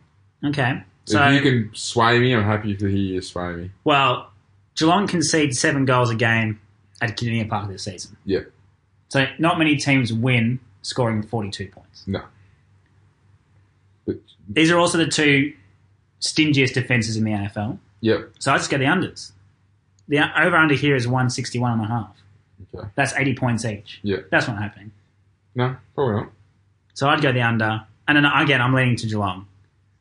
S1: Okay. So,
S2: if you can sway me, I'm happy to hear you sway me.
S1: well, Geelong concedes seven goals a game at Kardinia Park this season.
S2: Yeah,
S1: So, not many teams win scoring 42 points.
S2: no. But
S1: These are also the two stingiest defences in the AFL.
S2: yep,
S1: So, I just go the unders. The over under here is 161 and a half.
S2: Okay,
S1: That's 80 points each.
S2: yeah,
S1: That's not happening.
S2: no, probably not.
S1: So I'd go the under. And then again, I'm leaning to Geelong.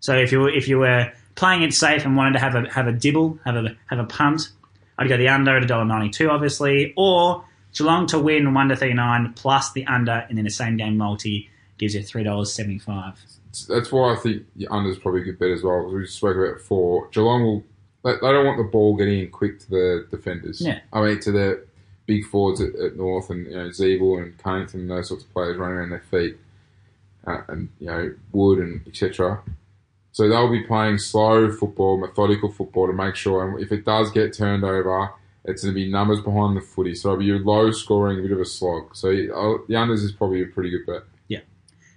S1: So if you were, if you were playing it safe and wanted to have a have a dibble, have a have a punt, I'd go the under at $1.92, obviously, or Geelong to win one to thirty nine plus the under, and then the same game multi gives you three dollars seventy five.
S2: That's why I think the under is probably a good bet as well. As we spoke about before, Geelong will. They, they don't want the ball getting in quick to the defenders.
S1: Yeah.
S2: I mean to the big forwards at, at North and you know Ziebell and Cunnington and those sorts of players running around their feet, uh, and you know Wood and etc. So they'll be playing slow football, methodical football to make sure. And if it does get turned over, it's going to be numbers behind the footy. So it'll be a low scoring, a bit of a slog. So uh, the unders is probably a pretty good bet. Yeah.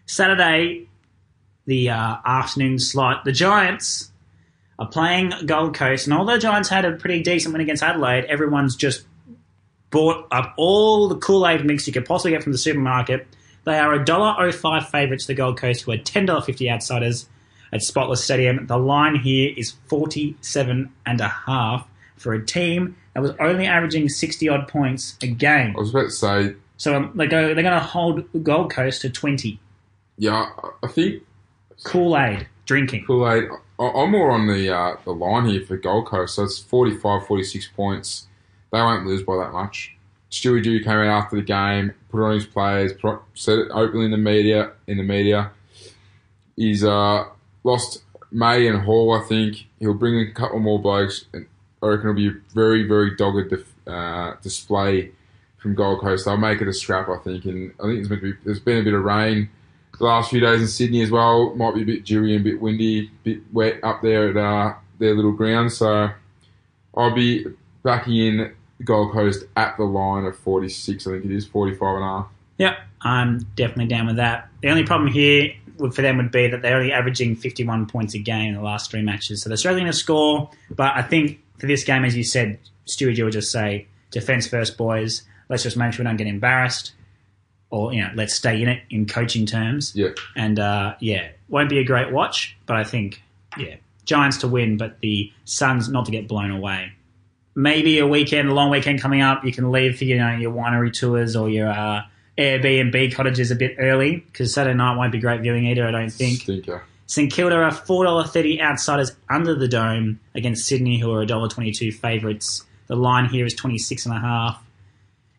S1: Saturday, the uh, afternoon slot, the Giants are playing Gold Coast, and although Giants had a pretty decent win against Adelaide, everyone's just bought up all the Kool Aid mix you could possibly get from the supermarket. They are a $1.05 favourites, to the Gold Coast, who are $10.50 outsiders at Spotless Stadium. The line here is 47 and a half for a team that was only averaging 60 odd points a game.
S2: I was about to say
S1: So um, they go, they're going to hold Gold Coast to 20.
S2: Yeah, I- I think
S1: Kool Aid drinking.
S2: Kool Aid. I'm more on the uh, the line here for Gold Coast. So it's 45, 46 points. They won't lose by that much. Stewie Dew came out after the game, put on his players, said it openly in the media. In the media, he's uh, lost May and Hall. I think he'll bring a couple more blokes. And I reckon it'll be a very, very dogged uh, display from Gold Coast. They'll make it a scrap, I think. And I think there's meant to be. There's been a bit of rain the last few days in Sydney as well. Might be a bit dewy and a bit windy, a bit wet up there at uh, their little ground. So I'll be backing in Gold Coast at the line of 46, I think it is, 45 and a half.
S1: Yep, I'm definitely down with that. The only problem here would- for them would be that they're only averaging 51 points a game in the last three matches, so they're struggling to score. But I think for this game, as you said, Stewie G will just say, "Defense first, boys. Let's just make sure we don't get embarrassed, or you know, let's stay in it in coaching terms."
S2: Yeah.
S1: And uh, yeah, won't be a great watch, but I think yeah, Giants to win, but the Suns not to get blown away. Maybe a weekend, a long weekend coming up, you can leave for you know your winery tours or your uh, Airbnb cottages a bit early because Saturday night won't be great viewing either. I don't think.
S2: Stinker.
S1: St Kilda are four dollar thirty outsiders under the dome against Sydney, who are a dollar twenty two favourites. The line here is twenty six and a half.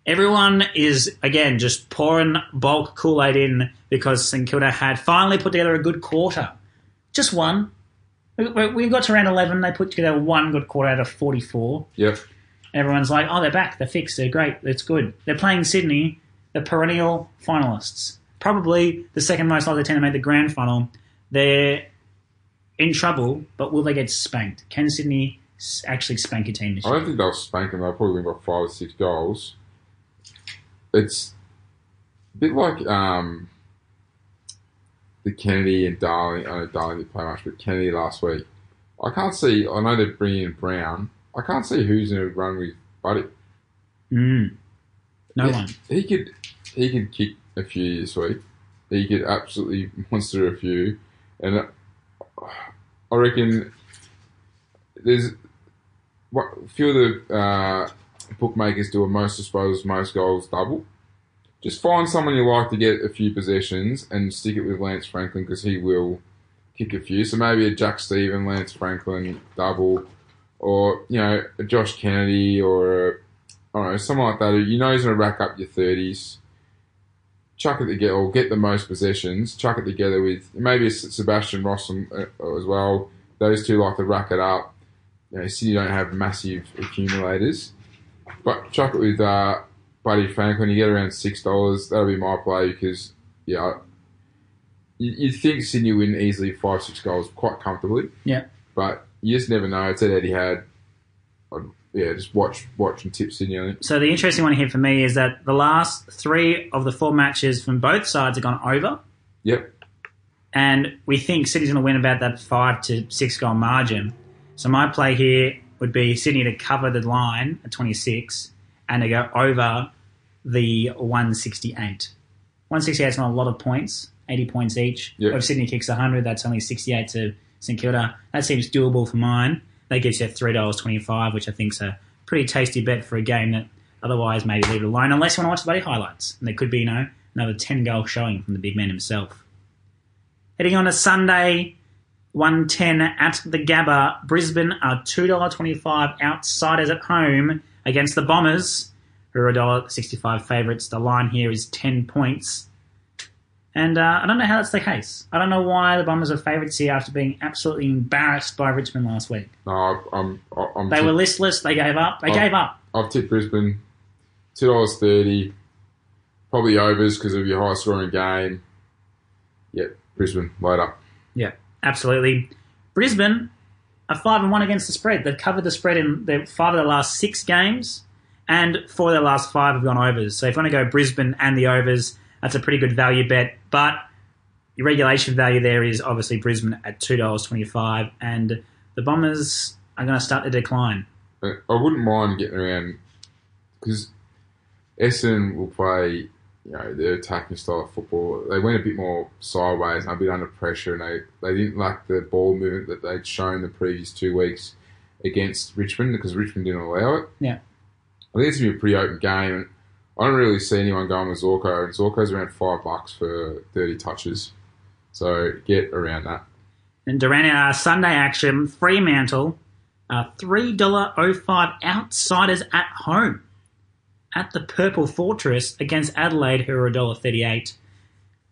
S1: Everyone is again just pouring bulk Kool Aid in because St Kilda had finally put together a good quarter, just one. We- We got to round eleven. They put together one good quarter out of forty four.
S2: Yep.
S1: Everyone's like, oh, they're back, they're fixed, they're great, it's good. They're playing Sydney, the perennial finalists. Probably the second most likely team to make the grand final. They're in trouble, but will they get spanked? Can Sydney actually spank a team this year?
S2: I don't think they'll spank them. They'll probably win by five or six goals. It's a bit like um, the Kennedy and Darling. I know Darling didn't play much, but Kennedy last week. I can't see. I know they're bringing in Brown. I can't see who's going to run with Buddy.
S1: Mm. No
S2: Yeah,
S1: one.
S2: He could. He could kick a few this week. He could absolutely monster a few, and uh, I reckon there's what a few of the uh, bookmakers do a most disposals, most goals double. Just find someone you like to get a few possessions and stick it with Lance Franklin because he will kick a few. So maybe a Jack Steven, Lance Franklin double, or you know a Josh Kennedy or a, I don't know someone like that. You know he's going to rack up your thirties. Chuck it together, or get the most possessions. Chuck it together with maybe Sebastian Ross um, uh, as well. Those two like to rack it up. You know, City don't have massive accumulators, but chuck it with uh, Buddy Franklin. You get around six dollars. That'll be my play because yeah, you, you'd think Sydney win easily five six goals quite comfortably.
S1: Yeah.
S2: but you just never know. It's at Etihad. I'd, yeah, just watch watch and tip Sydney. Think.
S1: So the interesting one here for me is that the last three of the four matches from both sides have gone over.
S2: Yep.
S1: and we think City's going to win about that five to six goal margin. So my play here would be Sydney to cover the line at 26 and to go over the 168. 168 is not a lot of points, 80 points each.
S2: Yeah.
S1: If Sydney kicks 100, that's only 68 to St Kilda. That seems doable for mine. That gives you $3.25, which I think is a pretty tasty bet for a game that otherwise maybe leave it alone, unless you want to watch the bloody highlights. And there could be, you know, another 10 goal showing from the big man himself. Heading on to Sunday, 110 at the Gabba. Brisbane are $2.25 outsiders at home against the Bombers, who are $1.65 favourites. The line here is 10 points. And uh, I don't know how that's the case. I don't know why the Bombers are favourites here after being absolutely embarrassed by Richmond last week.
S2: No, I'm. I'm.
S1: They were listless. They gave up. They
S2: Oh.
S1: gave up.
S2: I've tipped Brisbane two dollars thirty. Probably overs because of your high scoring game. Yep, Brisbane up.
S1: Yeah, absolutely. Brisbane are five and one against the spread. They've covered the spread in their five of their last six games, and four of their last five have gone overs. So if you want to go Brisbane and the overs, that's a pretty good value bet. But your regulation value there is obviously Brisbane at two dollars twenty five, and the Bombers are going to start to decline.
S2: I wouldn't mind getting around because Essendon will play. You know their attacking style of football. They went a bit more sideways and a bit under pressure, and they, they didn't like the ball movement that they'd shown the previous two weeks against Richmond because Richmond didn't allow it.
S1: Yeah.
S2: I think it's gonna be a pretty open game, and I don't really see anyone going with Zorko. And Zorko's around five bucks for thirty touches, so get around that.
S1: And Durant, our Sunday action, Fremantle, uh, $3.05 outsiders at home at the Purple Fortress against Adelaide, who are $1.38.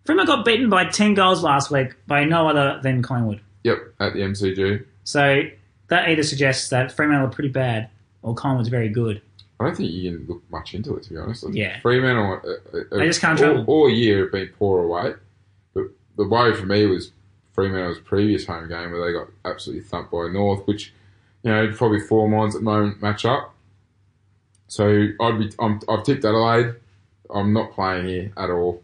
S1: Fremantle got beaten by 10 goals last week by no other than Collingwood.
S2: Yep, at the MCG.
S1: So that either suggests that Fremantle are pretty bad or Collingwood's very good.
S2: I don't think you can look much into it, to be honest.
S1: Yeah.
S2: Fremantle, uh, uh,
S1: They just can't
S2: all,
S1: travel.
S2: all year have been poor away, but the worry for me was Fremantle's previous home game where they got absolutely thumped by North, which you know probably four minds at the moment match up. So I'd be I'm, I've tipped Adelaide. I'm not playing here at all.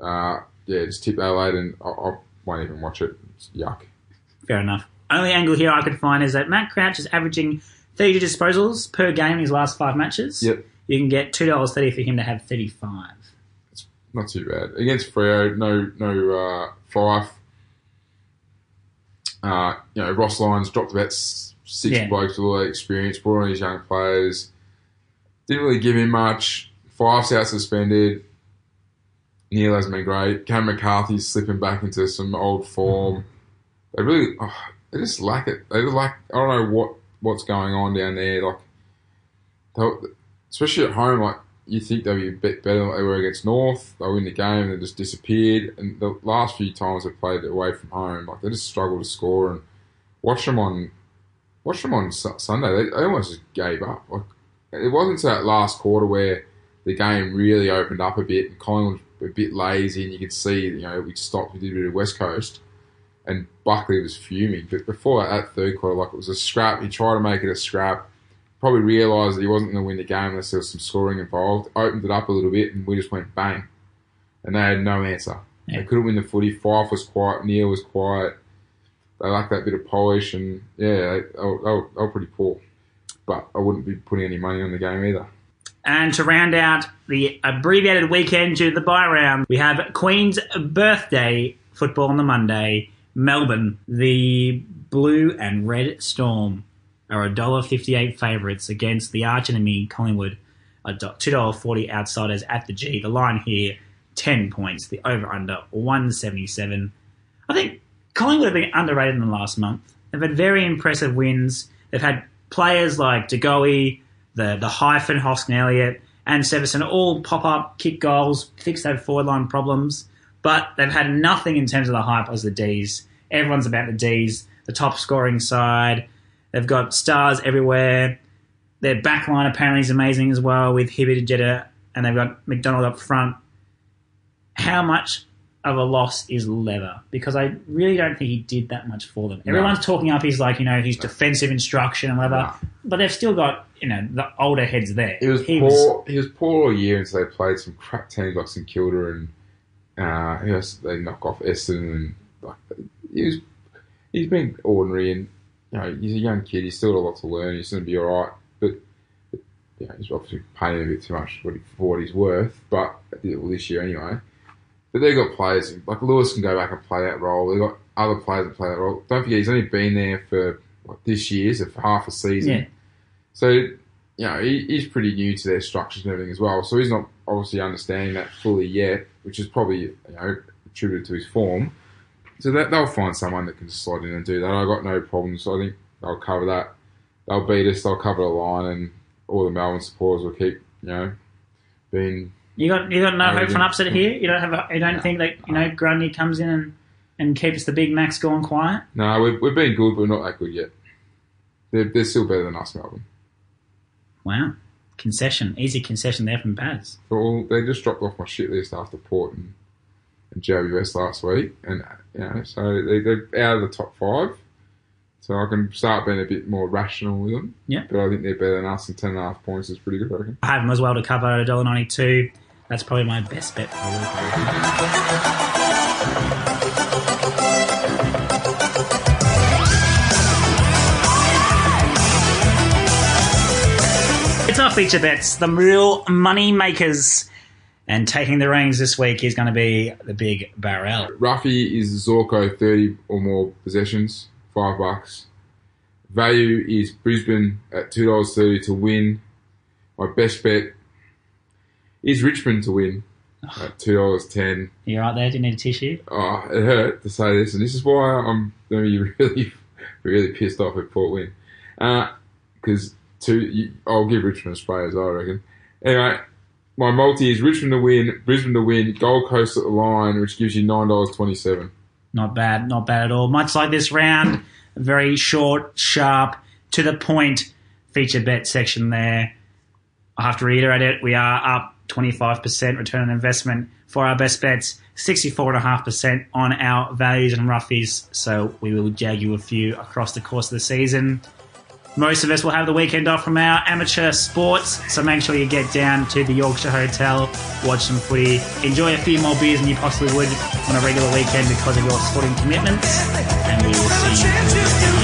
S2: Uh, yeah, just tip Adelaide, and I, I won't even watch it. It's yuck.
S1: Fair enough. Only angle here I could find is that Matt Crouch is averaging 30 disposals per game in his last five matches.
S2: Yep.
S1: You can get $2.30 for him to have 35.
S2: It's Not too bad against Freo. No, no uh, Fyfe. Uh, you know, Ross Lyon's dropped about six
S1: Yeah.
S2: blokes with all that experience. Brought on his young players. Didn't really give him much. Fyfe's out suspended. Neale hasn't been great. Cam McCarthy's slipping back into some old form. They really, oh, they just lack it. They just lack. I don't know what what's going on down there. Like, especially at home, like you think they'll be a bit better than they were against North. They win the game and they just disappeared. And the last few times they played away from home, like they just struggled to score. And watch them on, watch them on Sunday. They, they almost just gave up. Like it wasn't until that last quarter where the game really opened up a bit and Collingwood were a bit lazy and you could see, you know, we stopped. We did a bit of West Coast. And Buckley was fuming. But before that, that third quarter, like it was a scrap. He tried to make it a scrap probably realised that he wasn't going to win the game unless there was some scoring involved. Opened it up a little bit, and we just went bang, and they had no answer.
S1: Yeah.
S2: They couldn't win the footy. Fyfe was quiet. Neale was quiet. They lacked that bit of polish, and yeah, they, they, were, they, were, they were pretty poor. But I wouldn't be putting any money on the game either.
S1: And to round out the abbreviated weekend due to the bye round, we have Queen's birthday football on the Monday. Melbourne, the blue and red storm are $1.58 favourites against the arch enemy Collingwood, a do- $2.40 outsiders at the G. The line here, 10 points. The over under, 177. I think Collingwood have been underrated in the last month. They've had very impressive wins. They've had players like DeGoey, the the hyphen Hoskin Elliott, and Severson all pop up, kick goals, fix their forward line problems. But they've had nothing in terms of the hype as the D's. Everyone's about the D's, the top scoring side. They've got stars everywhere. Their back line apparently is amazing as well with Hibbert and Jetta, and they've got McDonald up front. How much of a loss is Lever? Because I really don't think he did that much for them. Everyone's talking up his like you know his defensive instruction and Lever,
S2: No.
S1: but they've still got you know the older heads there.
S2: He was
S1: He
S2: poor. he was poor all year until they played some crap teams like St Kilda and uh, who else did they knock off Essendon and like he was. He's been ordinary and you know he's a young kid. He's still got a lot to learn. He's going to be all right, but you know, he's obviously paying a bit too much for what, he, for what he's worth. But well, this year anyway. But they've got players like Lewis can go back and play that role. They've got other players that play that role. Don't forget he's only been there for what, this year, so for half a season.
S1: Yeah.
S2: So, you know, he, he's pretty new to their structures and everything as well. So he's not obviously understanding that fully yet, which is probably, you know, attributed to his form. So that they'll find someone that can slot in and do that. I've got no problems. I think they'll cover that. They'll beat us. They'll cover the line, and all the Melbourne supporters will keep, you know, being.
S1: You got you got no hope for an upset here. You don't have a, you don't
S2: No.
S1: think that you know Grundy comes in and, and keeps the Big Macs going quiet.
S2: No, we've, we've been good, but we're not that good yet. They're, they're still better than us, Melbourne.
S1: Wow, concession, easy concession there from Baz.
S2: All, they just dropped off my shit list after Port and, and JWS last week, and you know, so they, they're out of the top five. So I can start being a bit more rational with them.
S1: Yeah.
S2: But I think they're better than us, and ten and a half points is pretty good. I reckon.
S1: I have them as well to cover at $1.92. That's probably my best bet for. It's our feature bets, the real money makers. And taking the reins this week is going to be the big barrel.
S2: Roughie is Zorko thirty or more possessions, five bucks. Value is Brisbane at two dollars thirty to win. My best bet is Richmond to win at two dollars ten.
S1: You right there? Do you need a tissue?
S2: Oh, it hurt to say this, and this is why I'm going to be really, really pissed off if Port win. Uh, because two, you, I'll give Richmond a spray as I reckon. Anyway, my multi is Richmond to win, Brisbane to win, Gold Coast at the line, which gives you nine dollars twenty-seven.
S1: Not bad, not bad at all. Much like this round, very short, sharp, to the point feature bet section there. I have to reiterate it. We are up 25% return on investment for our best bets, 64.5% on our values and roughies. So we will jag you a few across the course of the season. Most of us will have the weekend off from our amateur sports, so make sure you get down to the Yorkshire Hotel, watch some footy, enjoy a few more beers than you possibly would on a regular weekend because of your sporting commitments, and we will see you.